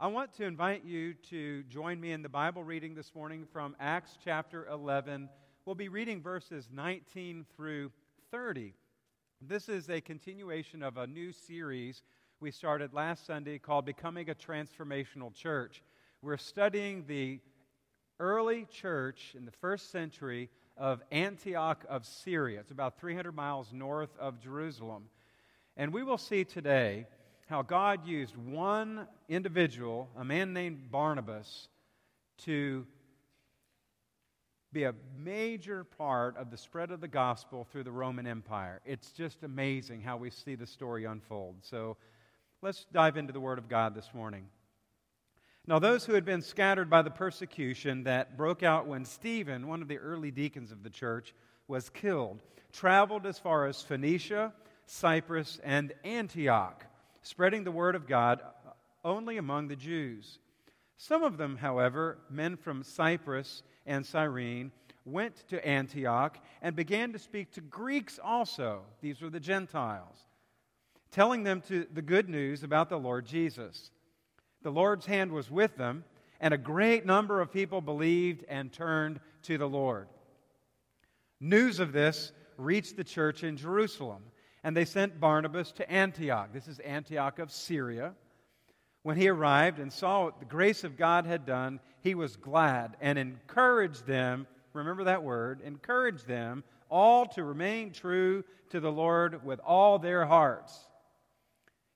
I want to invite you to join me in the Bible reading this morning from Acts chapter 11. We'll be reading verses 19 through 30. This is a continuation of a new series we started last Sunday called Becoming a Transformational Church. We're studying the early church in the first century of Antioch of Syria. It's about 300 miles north of Jerusalem. And we will see today how God used one individual, a man named Barnabas, to be a major part of the spread of the gospel through the Roman Empire. It's just amazing how we see the story unfold. So let's dive into the Word of God this morning. Now, those who had been scattered by the persecution that broke out when Stephen, one of the early deacons of the church, was killed, traveled as far as Phoenicia, Cyprus, and Antioch spreading the word of God only among the Jews. Some of them, however, men from Cyprus and Cyrene, went to Antioch and began to speak to Greeks also. These were the Gentiles, telling them to the good news about the Lord Jesus. The Lord's hand was with them, and a great number of people believed and turned to the Lord. News of this reached the church in Jerusalem and they sent Barnabas to Antioch. This is Antioch of Syria. When he arrived and saw what the grace of God had done, he was glad and encouraged them. Remember that word encouraged them all to remain true to the Lord with all their hearts.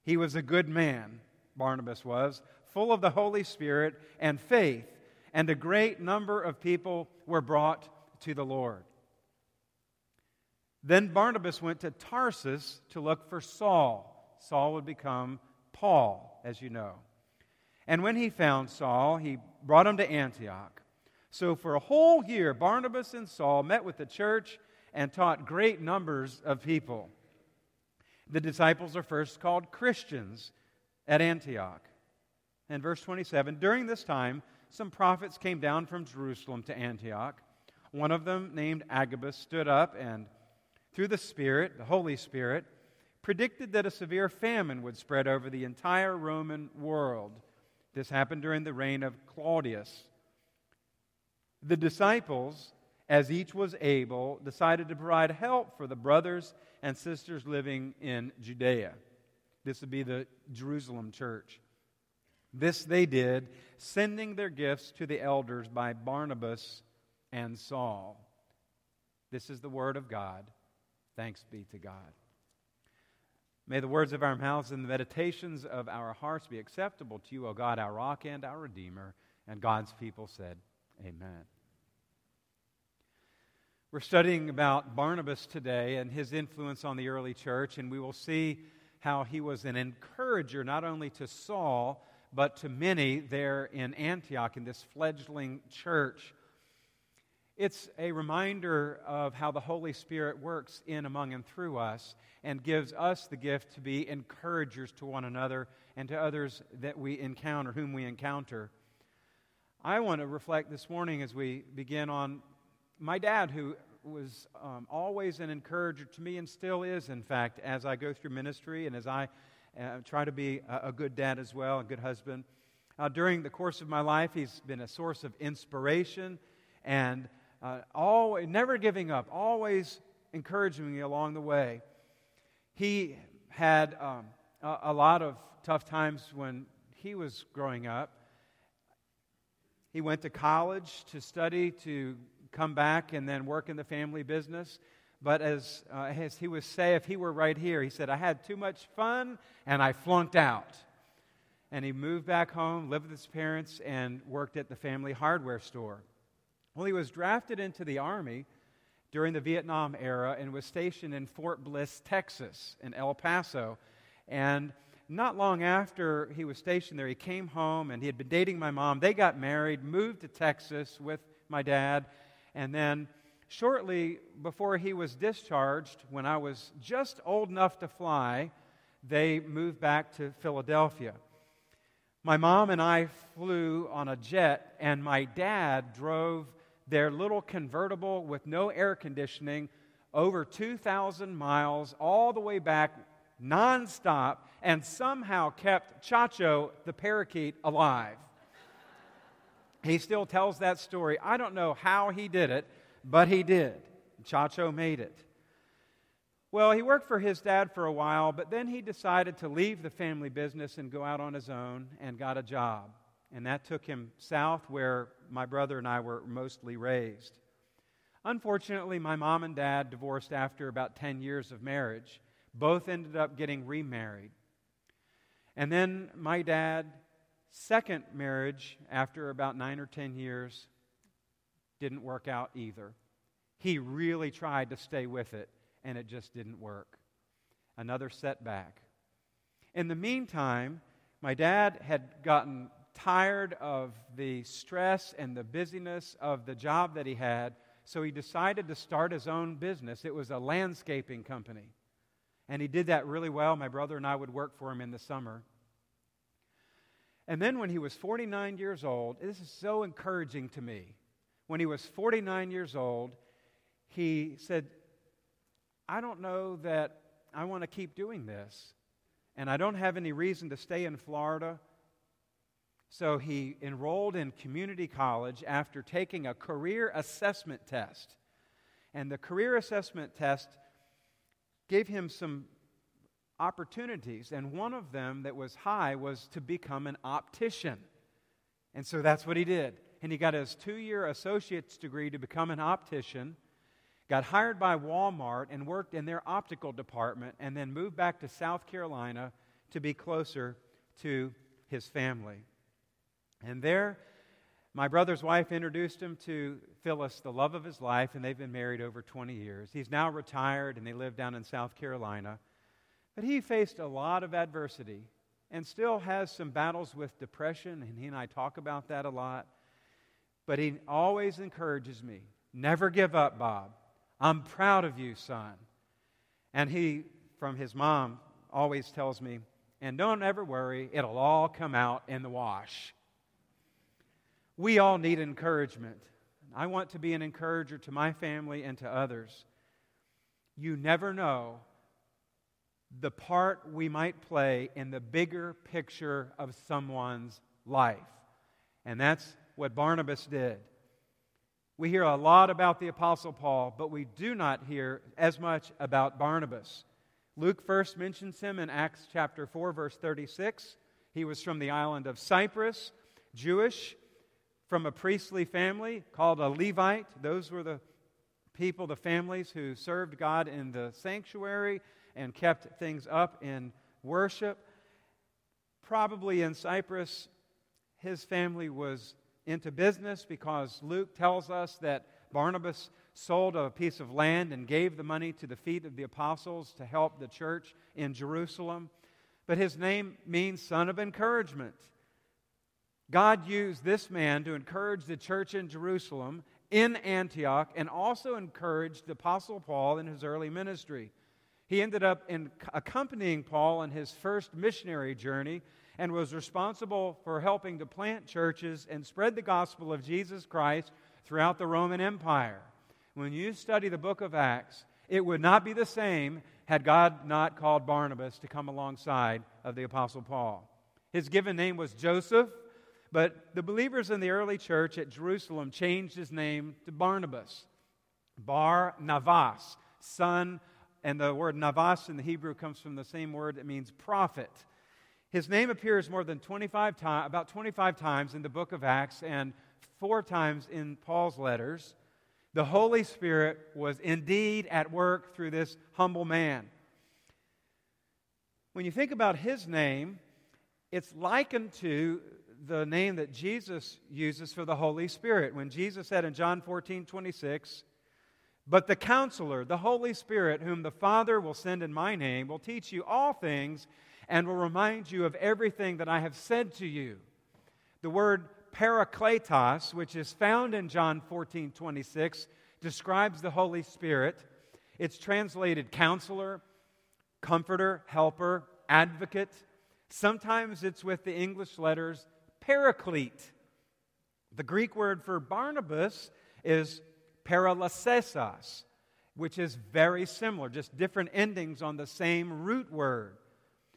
He was a good man, Barnabas was, full of the Holy Spirit and faith, and a great number of people were brought to the Lord. Then Barnabas went to Tarsus to look for Saul. Saul would become Paul, as you know. And when he found Saul, he brought him to Antioch. So for a whole year, Barnabas and Saul met with the church and taught great numbers of people. The disciples are first called Christians at Antioch. And verse 27 During this time, some prophets came down from Jerusalem to Antioch. One of them, named Agabus, stood up and through the Spirit, the Holy Spirit, predicted that a severe famine would spread over the entire Roman world. This happened during the reign of Claudius. The disciples, as each was able, decided to provide help for the brothers and sisters living in Judea. This would be the Jerusalem church. This they did, sending their gifts to the elders by Barnabas and Saul. This is the word of God. Thanks be to God. May the words of our mouths and the meditations of our hearts be acceptable to you, O God, our rock and our redeemer. And God's people said, Amen. We're studying about Barnabas today and his influence on the early church, and we will see how he was an encourager not only to Saul, but to many there in Antioch in this fledgling church. It's a reminder of how the Holy Spirit works in, among, and through us and gives us the gift to be encouragers to one another and to others that we encounter, whom we encounter. I want to reflect this morning as we begin on my dad, who was um, always an encourager to me and still is, in fact, as I go through ministry and as I uh, try to be a, a, good dad as well, a good husband. Uh, during the course of my life, he's been a source of inspiration and uh, always, never giving up, always encouraging me along the way. He had um, a, a lot of tough times when he was growing up. He went to college to study, to come back and then work in the family business. But as, uh, as he would say, if he were right here, he said, I had too much fun and I flunked out. And he moved back home, lived with his parents, and worked at the family hardware store. Well, he was drafted into the Army during the Vietnam era and was stationed in Fort Bliss, Texas, in El Paso. And not long after he was stationed there, he came home and he had been dating my mom. They got married, moved to Texas with my dad, and then shortly before he was discharged, when I was just old enough to fly, they moved back to Philadelphia. My mom and I flew on a jet, and my dad drove their little convertible with no air conditioning over 2,000 miles all the way back nonstop and somehow kept Chacho, the parakeet, alive. he still tells that story. I don't know how he did it, but he did. Chacho made it. Well, he worked for his dad for a while, but then he decided to leave the family business and go out on his own and got a job. And that took him south where my brother and I were mostly raised. Unfortunately, my mom and dad divorced after about 10 years of marriage. Both ended up getting remarried. And then my dad, second marriage after about 9 or 10 years, didn't work out either. He really tried to stay with it and it just didn't work. Another setback. In the meantime, my dad had gotten tired of the stress and the busyness of the job that he had, so he decided to start his own business. It was a landscaping company. And he did that really well. My brother and I would work for him in the summer. And then when he was 49 years old, this is so encouraging to me. When he was 49 years old, he said, I don't know that I want to keep doing this. And I don't have any reason to stay in Florida. So he enrolled in community college after taking a career assessment test. And the career assessment test gave him some opportunities. And one of them that was high was to become an optician. And so that's what he did. And he got his two year associate's degree to become an optician got hired by Walmart and worked in their optical department, and then moved back to South Carolina to be closer to his family. And there, my brother's wife introduced him to Phyllis, the love of his life, and they've been married over 20 years. He's now retired and they live down in South Carolina. But he faced a lot of adversity and still has some battles with depression, and he and I talk about that a lot. But he always encourages me never give up, Bob. I'm proud of you, son. And he, from his mom, always tells me, and don't ever worry, it'll all come out in the wash. We all need encouragement. I want to be an encourager to my family and to others. You never know the part we might play in the bigger picture of someone's life. And that's what Barnabas did. We hear a lot about the Apostle Paul, but we do not hear as much about Barnabas. Luke first mentions him in Acts chapter 4, verse 36. He was from the island of Cyprus, Jewish, from a priestly family called a Levite. Those were the people, the families who served God in the sanctuary and kept things up in worship. Probably in Cyprus, his family was into business because Luke tells us that Barnabas sold a piece of land and gave the money to the feet of the apostles to help the church in Jerusalem. But his name means son of encouragement. God used this man to encourage the church in Jerusalem, in Antioch, and also encouraged the apostle Paul in his early ministry. He ended up in accompanying Paul in his first missionary journey and was responsible for helping to plant churches and spread the gospel of Jesus Christ throughout the Roman Empire. When you study the book of Acts, it would not be the same had God not called Barnabas to come alongside of the Apostle Paul. His given name was Joseph, but the believers in the early church at Jerusalem changed his name to Barnabas. Bar Navas, son, and the word Navas in the Hebrew comes from the same word that means prophet. His name appears more than 25 times, about 25 times in the book of Acts and four times in Paul's letters. The Holy Spirit was indeed at work through this humble man. When you think about his name, it's likened to the name that Jesus uses for the Holy Spirit. When Jesus said in John 14, 26, But the counselor, the Holy Spirit, whom the Father will send in my name, will teach you all things and will remind you of everything that I have said to you. The word parakletos, which is found in John 14 26, describes the Holy Spirit. It's translated counselor, comforter, helper, advocate. Sometimes it's with the English letters paraclete. The Greek word for Barnabas is parakleseos, which is very similar, just different endings on the same root word.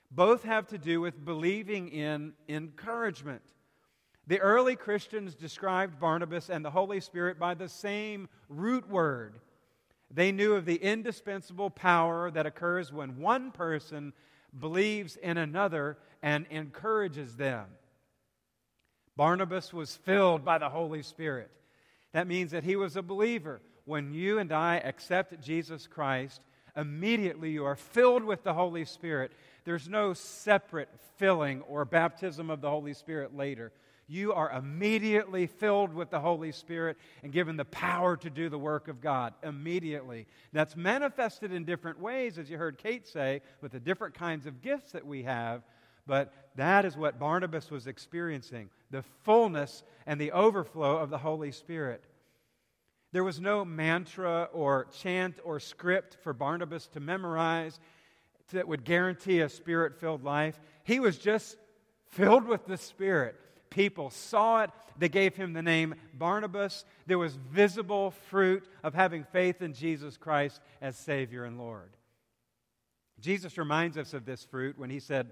Both have to do with believing in encouragement. The early Christians described Barnabas and the Holy Spirit by the same root word. They knew of the indispensable power that occurs when one person believes in another and encourages them. Barnabas was filled by the Holy Spirit. That means that he was a believer. When you and I accept Jesus Christ, immediately you are filled with the Holy Spirit. There's no separate filling or baptism of the Holy Spirit later you are immediately filled with the Holy Spirit and given the power to do the work of God immediately. That's manifested in different ways, as you heard Kate say, with the different kinds of gifts that we have. But that is what Barnabas was experiencing the fullness and the overflow of the Holy Spirit. There was no mantra or chant or script for Barnabas to memorize that would guarantee a spirit filled life. He was just filled with the Spirit people saw it. They gave him the name Barnabas. There was visible fruit of having faith in Jesus Christ as Savior and Lord. Jesus reminds us of this fruit when he said,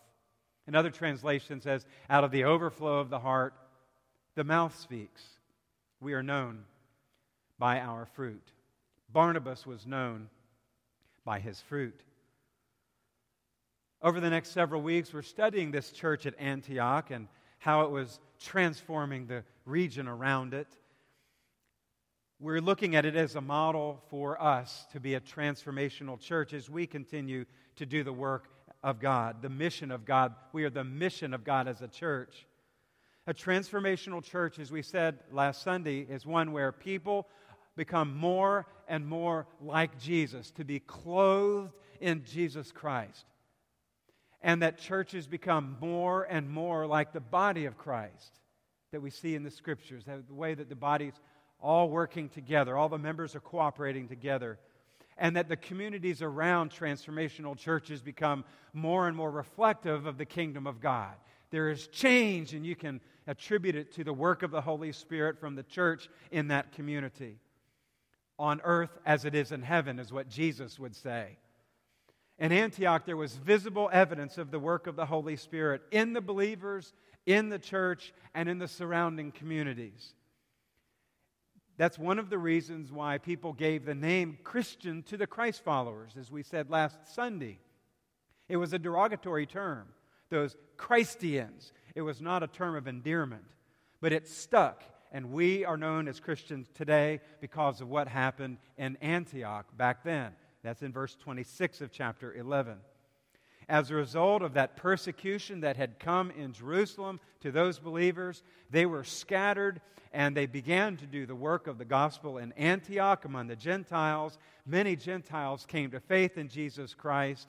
Another translation says, out of the overflow of the heart, the mouth speaks. We are known by our fruit. Barnabas was known by his fruit. Over the next several weeks, we're studying this church at Antioch and how it was transforming the region around it we're looking at it as a model for us to be a transformational church as we continue to do the work of God, the mission of God. We are the mission of God as a church. A transformational church, as we said last Sunday, is one where people become more and more like Jesus, to be clothed in Jesus Christ. And that churches become more and more like the body of Christ that we see in the scriptures, the way that the bodies all working together, all the members are cooperating together, and that the communities around transformational churches become more and more reflective of the kingdom of God. There is change, and you can attribute it to the work of the Holy Spirit from the church in that community. On earth as it is in heaven, is what Jesus would say. In Antioch, there was visible evidence of the work of the Holy Spirit in the believers, in the church, and in the surrounding communities. That's one of the reasons why people gave the name Christian to the Christ followers, as we said last Sunday. It was a derogatory term, those Christians. It was not a term of endearment, but it stuck. And we are known as Christians today because of what happened in Antioch back then. That's in verse 26 of chapter 11 as a result of that persecution that had come in Jerusalem to those believers, they were scattered and they began to do the work of the gospel in Antioch among the Gentiles. Many Gentiles came to faith in Jesus Christ,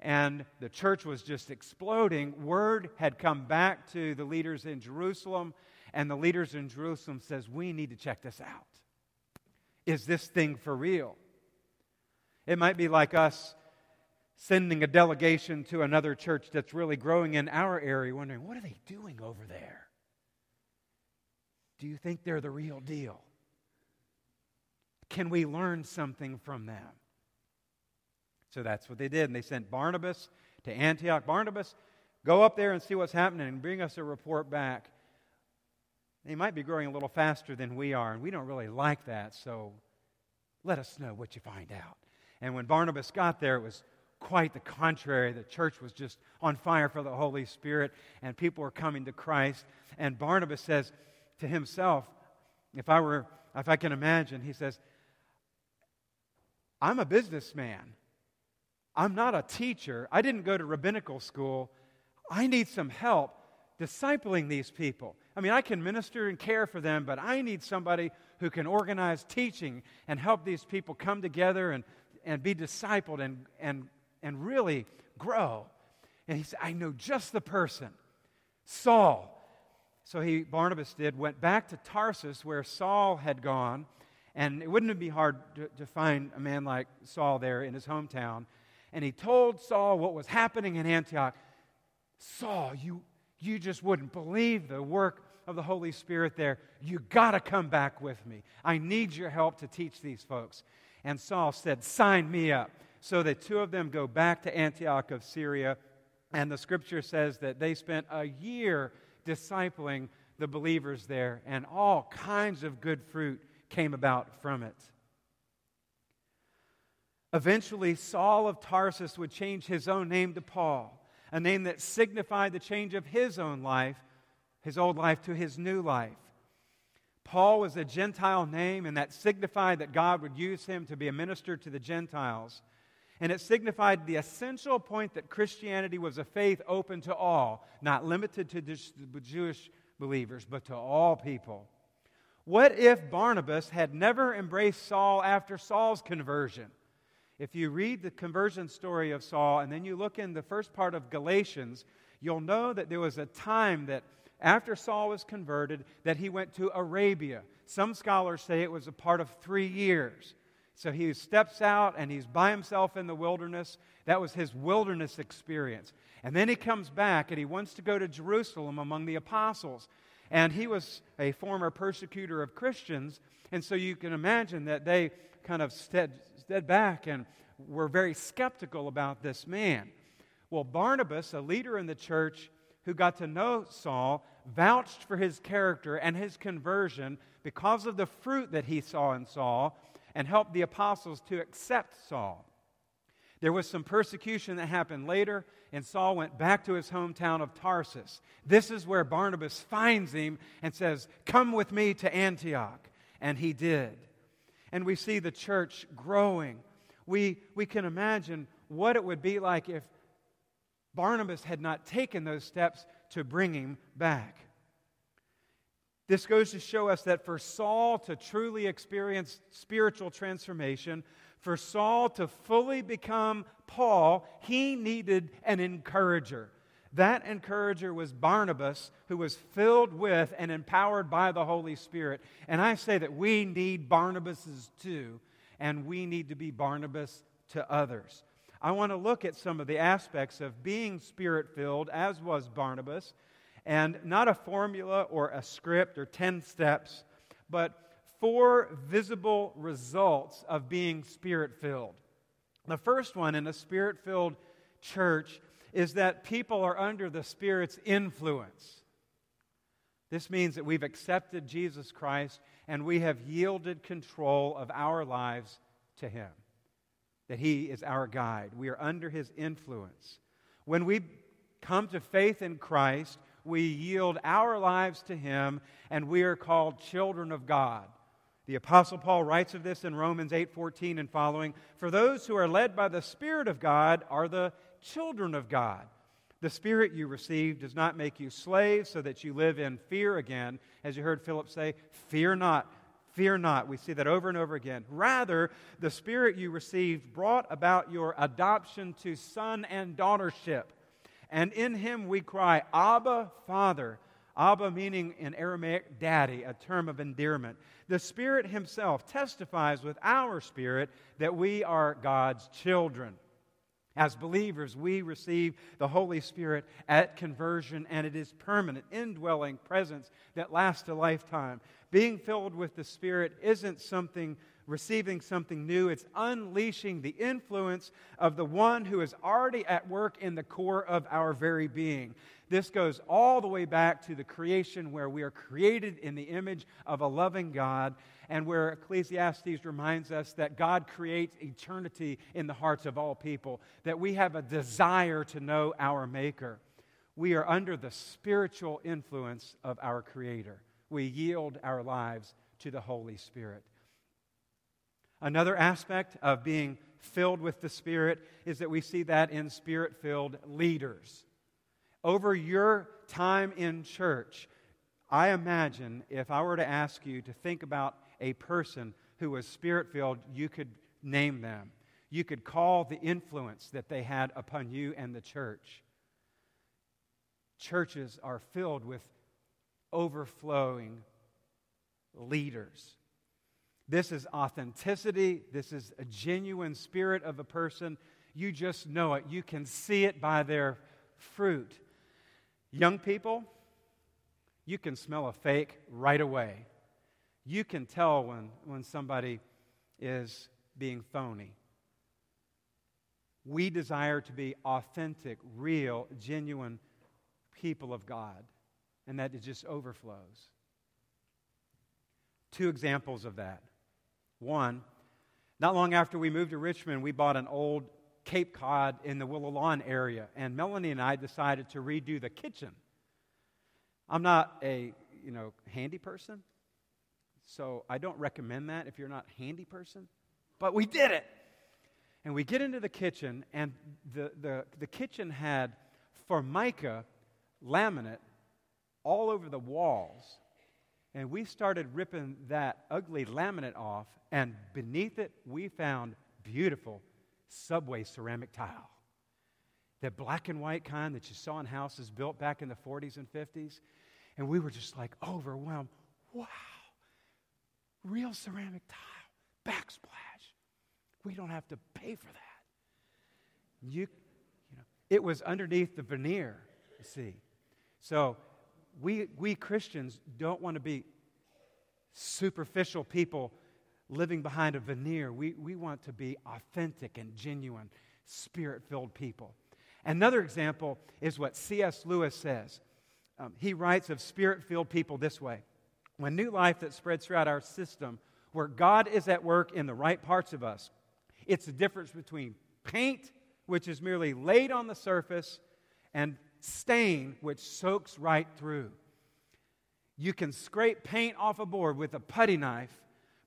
and the church was just exploding. Word had come back to the leaders in Jerusalem, and the leaders in Jerusalem says, "We need to check this out. Is this thing for real?" It might be like us sending a delegation to another church that's really growing in our area, wondering, what are they doing over there? Do you think they're the real deal? Can we learn something from them? So that's what they did. And they sent Barnabas to Antioch. Barnabas, go up there and see what's happening and bring us a report back. They might be growing a little faster than we are, and we don't really like that, so let us know what you find out. And when Barnabas got there, it was quite the contrary. The church was just on fire for the Holy Spirit, and people were coming to Christ. And Barnabas says to himself, if I were, if I can imagine, he says, I'm a businessman. I'm not a teacher. I didn't go to rabbinical school. I need some help discipling these people. I mean, I can minister and care for them, but I need somebody who can organize teaching and help these people come together and and be discipled and, and, and really grow. And he said, I know just the person, Saul. So he, Barnabas did, went back to Tarsus where Saul had gone. And it wouldn't be hard to, to find a man like Saul there in his hometown. And he told Saul what was happening in Antioch. Saul, you, you just wouldn't believe the work of the Holy Spirit there. You got to come back with me. I need your help to teach these folks. And Saul said, Sign me up. So the two of them go back to Antioch of Syria. And the scripture says that they spent a year discipling the believers there, and all kinds of good fruit came about from it. Eventually, Saul of Tarsus would change his own name to Paul, a name that signified the change of his own life, his old life to his new life. Paul was a Gentile name, and that signified that God would use him to be a minister to the Gentiles. And it signified the essential point that Christianity was a faith open to all, not limited to the Jewish believers, but to all people. What if Barnabas had never embraced Saul after Saul's conversion? If you read the conversion story of Saul and then you look in the first part of Galatians, you'll know that there was a time that after Saul was converted that he went to Arabia. Some scholars say it was a part of 3 years. So he steps out and he's by himself in the wilderness. That was his wilderness experience. And then he comes back and he wants to go to Jerusalem among the apostles. And he was a former persecutor of Christians. And so you can imagine that they kind of stead back and were very skeptical about this man. Well, Barnabas, a leader in the church who got to know Saul, vouched for his character and his conversion because of the fruit that he saw in Saul and helped the apostles to accept Saul. There was some persecution that happened later, and Saul went back to his hometown of Tarsus. This is where Barnabas finds him and says, Come with me to Antioch. And he did and we see the church growing. We, we can imagine what it would be like if Barnabas had not taken those steps to bring him back. This goes to show us that for Saul to truly experience spiritual transformation, for Saul to fully become Paul, he needed an encourager. That encourager was Barnabas, who was filled with and empowered by the Holy Spirit. And I say that we need Barnabases too, and we need to be Barnabas to others. I want to look at some of the aspects of being spirit filled, as was Barnabas, and not a formula or a script or 10 steps, but four visible results of being spirit filled. The first one in a spirit filled church is that people are under the Spirit's influence. This means that we've accepted Jesus Christ and we have yielded control of our lives to Him, that He is our guide. We are under His influence. When we come to faith in Christ, we yield our lives to Him and we are called children of God. The apostle Paul writes of this in Romans 8:14 and following, "For those who are led by the Spirit of God are the children of God. The Spirit you received does not make you slaves so that you live in fear again. As you heard Philip say, fear not. Fear not. We see that over and over again. Rather, the Spirit you received brought about your adoption to son and daughtership. And in him we cry, Abba, Father. Abba meaning in Aramaic, daddy, a term of endearment. The Spirit Himself testifies with our spirit that we are God's children. As believers, we receive the Holy Spirit at conversion, and it is permanent, indwelling presence that lasts a lifetime. Being filled with the Spirit isn't something, receiving something new, it's unleashing the influence of the one who is already at work in the core of our very being. This goes all the way back to the creation where we are created in the image of a loving God and where Ecclesiastes reminds us that God creates eternity in the hearts of all people, that we have a desire to know our Maker. We are under the spiritual influence of our Creator. We yield our lives to the Holy Spirit. Another aspect of being filled with the Spirit is that we see that in spirit filled leaders over your time in church, I imagine if I were to ask you to think about a person who was spirit filled, you could name them. you could call the influence that they had upon you and the church. Churches are filled with overflowing leaders. This is authenticity. This is a genuine spirit of a person. You just know it. You can see it by their fruit. Young people, you can smell a fake right away. You can tell when, when somebody is being phony. We desire to be authentic, real, genuine people of God, and that it just overflows. Two examples of that. One, not long after we moved to Richmond, we bought an old Cape Cod in the Willow Lawn area, and Melanie and I decided to redo the kitchen. I'm not a you know handy person, so I don't recommend that if you're not a handy person. But we did it, and we get into the kitchen, and the the, the kitchen had formica laminate all over the walls and we started ripping that ugly laminate off, and beneath it, we found beautiful subway ceramic tile. The black and white kind that you saw in houses built back in the 40s and 50s. And we were just like overwhelmed. Wow, real ceramic tile, backsplash. We don't have to pay for that. You, you know, it was underneath the veneer, you see. So we, we Christians don't want to be superficial people living behind a veneer. We, we want to be authentic and genuine, spirit filled people. Another example is what C.S. Lewis says. Um, he writes of spirit filled people this way When new life that spreads throughout our system, where God is at work in the right parts of us, it's the difference between paint, which is merely laid on the surface, and stain, which soaks right through. You can scrape paint off a board with a putty knife,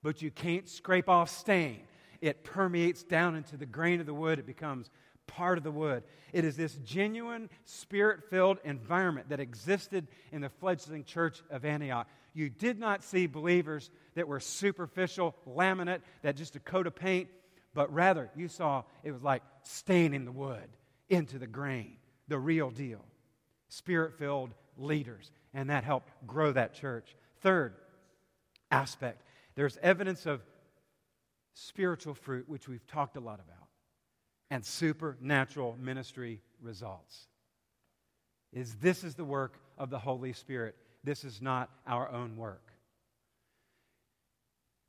but you can't scrape off stain. It permeates down into the grain of the wood, it becomes part of the wood. It is this genuine, spirit filled environment that existed in the fledgling church of Antioch. You did not see believers that were superficial, laminate, that just a coat of paint, but rather you saw it was like staining the wood into the grain the real deal. Spirit filled leaders. And that helped grow that church. Third aspect there's evidence of spiritual fruit, which we've talked a lot about, and supernatural ministry results. Is this is the work of the Holy Spirit. This is not our own work.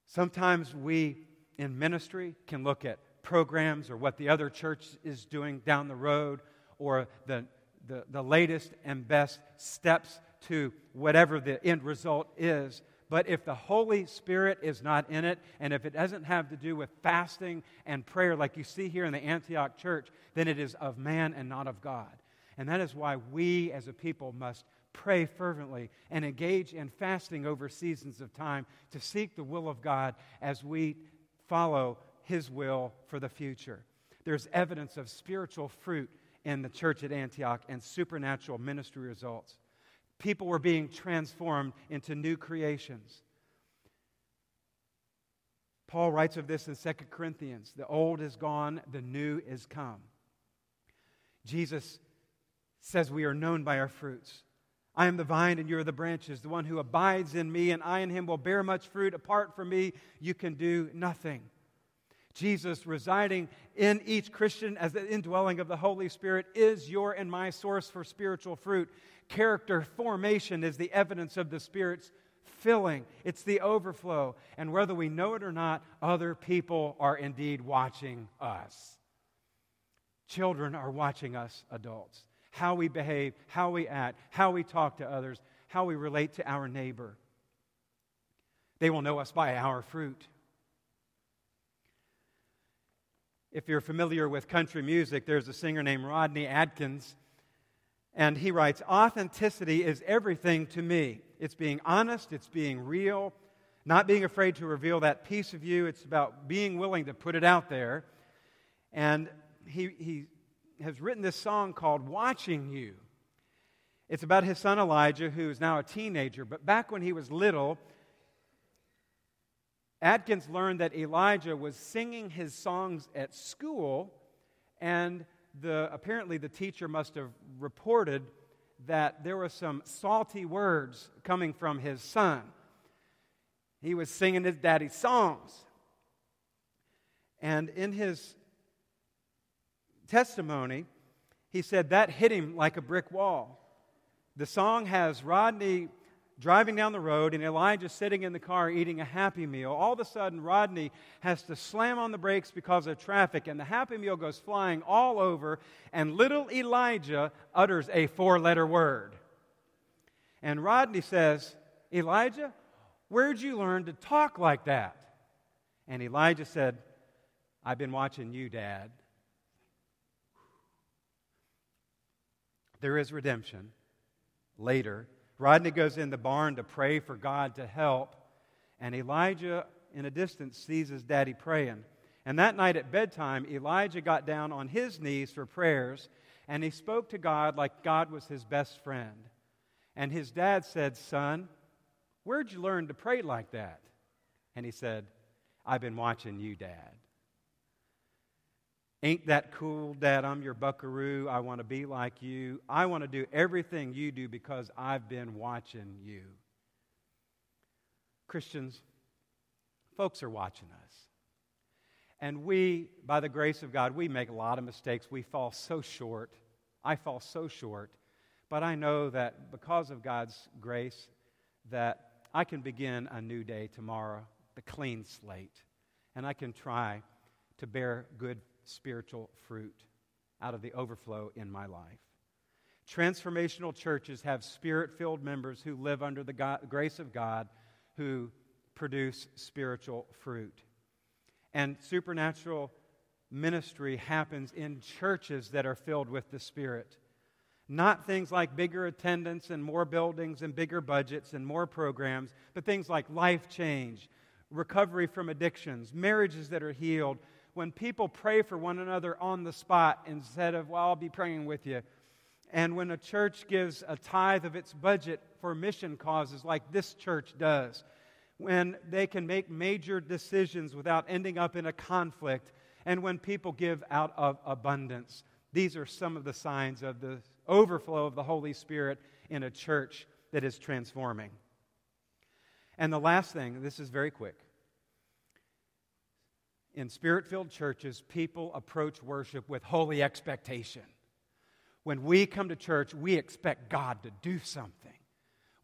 Sometimes we in ministry can look at programs or what the other church is doing down the road or the, the, the latest and best steps to whatever the end result is. But if the Holy Spirit is not in it, and if it doesn't have to do with fasting and prayer like you see here in the Antioch church, then it is of man and not of God. And that is why we as a people must pray fervently and engage in fasting over seasons of time to seek the will of God as we follow His will for the future. There's evidence of spiritual fruit in the church at Antioch and supernatural ministry results. People were being transformed into new creations. Paul writes of this in 2 Corinthians the old is gone, the new is come. Jesus says we are known by our fruits. I am the vine and you are the branches. The one who abides in me and I in him will bear much fruit. Apart from me, you can do nothing. Jesus residing in each Christian as the indwelling of the Holy Spirit is your and my source for spiritual fruit. Character formation is the evidence of the Spirit's filling, it's the overflow. And whether we know it or not, other people are indeed watching us. Children are watching us, adults. How we behave, how we act, how we talk to others, how we relate to our neighbor. They will know us by our fruit. If you're familiar with country music, there's a singer named Rodney Atkins, and he writes Authenticity is everything to me. It's being honest, it's being real, not being afraid to reveal that piece of you. It's about being willing to put it out there. And he, he has written this song called Watching You. It's about his son Elijah, who is now a teenager. But back when he was little, Atkins learned that Elijah was singing his songs at school, and the, apparently the teacher must have reported that there were some salty words coming from his son. He was singing his daddy's songs. And in his testimony, he said that hit him like a brick wall. The song has Rodney driving down the road and Elijah sitting in the car eating a Happy Meal. All of a sudden, Rodney has to slam on the brakes because of traffic, and the Happy Meal goes flying all over, and little Elijah utters a four letter word. And Rodney says, Elijah, where'd you learn to talk like that? And Elijah said, I've been watching you, Dad. There is redemption later Rodney goes in the barn to pray for God to help, and Elijah, in a distance, sees his daddy praying. And that night at bedtime, Elijah got down on his knees for prayers, and he spoke to God like God was his best friend. And his dad said, Son, where'd you learn to pray like that? And he said, I've been watching you, Dad. Ain't that cool, Dad? I'm your buckaroo. I want to be like you. I want to do everything you do because I've been watching you. Christians, folks are watching us. And we, by the grace of God, we make a lot of mistakes. We fall so short. I fall so short. But I know that because of God's grace, that I can begin a new day tomorrow, the clean slate, and I can try to bear good spiritual fruit out of the overflow in my life. Transformational churches have spirit filled members who live under the God, grace of God who produce spiritual fruit. And supernatural ministry happens in churches that are filled with the Spirit. Not things like bigger attendance and more buildings and bigger budgets and more programs, but things like life change, recovery from addictions, marriages that are healed, when people pray for one another on the spot instead of, well, I'll be praying with you. And when a church gives a tithe of its budget for mission causes like this church does, when they can make major decisions without ending up in a conflict, and when people give out of abundance. These are some of the signs of the overflow of the Holy Spirit in a church that is transforming. And the last thing, this is very quick in spirit filled churches, people approach worship with holy expectation. When we come to church, we expect God to do something.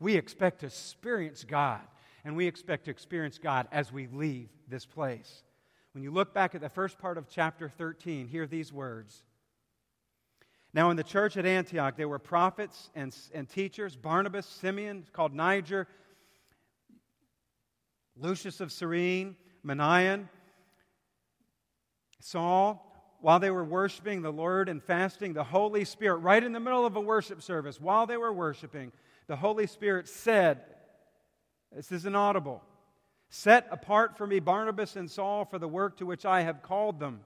We expect to experience God, and we expect to experience God as we leave this place. When you look back at the first part of chapter 13, hear these words. Now, in the church at Antioch, there were prophets and, and teachers Barnabas, Simeon, called Niger, Lucius of Cyrene, Manaen, Saul, while they were worshiping the Lord and fasting, the Holy Spirit, right in the middle of a worship service, while they were worshiping, the Holy Spirit said, This is inaudible, set apart for me Barnabas and Saul for the work to which I have called them.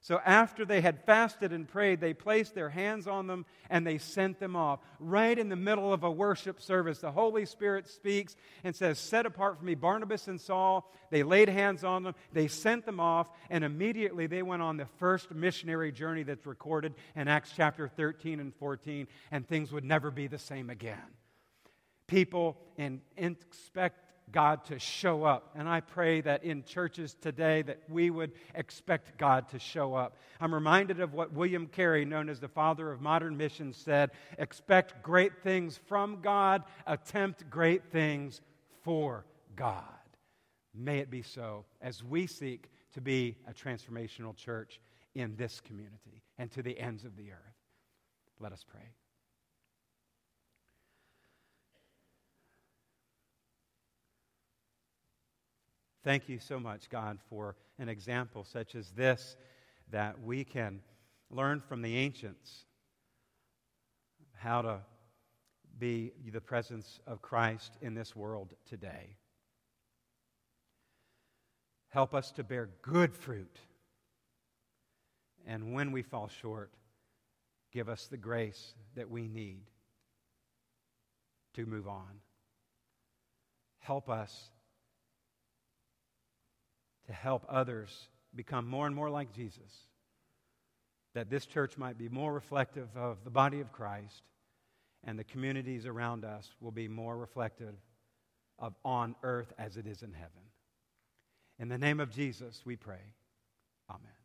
So after they had fasted and prayed, they placed their hands on them and they sent them off. Right in the middle of a worship service, the Holy Spirit speaks and says, Set apart for me Barnabas and Saul. They laid hands on them, they sent them off, and immediately they went on the first missionary journey that's recorded in Acts chapter 13 and 14, and things would never be the same again. People in, expect God to show up. And I pray that in churches today that we would expect God to show up. I'm reminded of what William Carey, known as the father of modern missions, said, expect great things from God, attempt great things for God. May it be so as we seek to be a transformational church in this community and to the ends of the earth. Let us pray. Thank you so much, God, for an example such as this that we can learn from the ancients how to be the presence of Christ in this world today. Help us to bear good fruit. And when we fall short, give us the grace that we need to move on. Help us to help others become more and more like Jesus, that this church might be more reflective of the body of Christ, and the communities around us will be more reflective of on earth as it is in heaven. In the name of Jesus, we pray. Amen.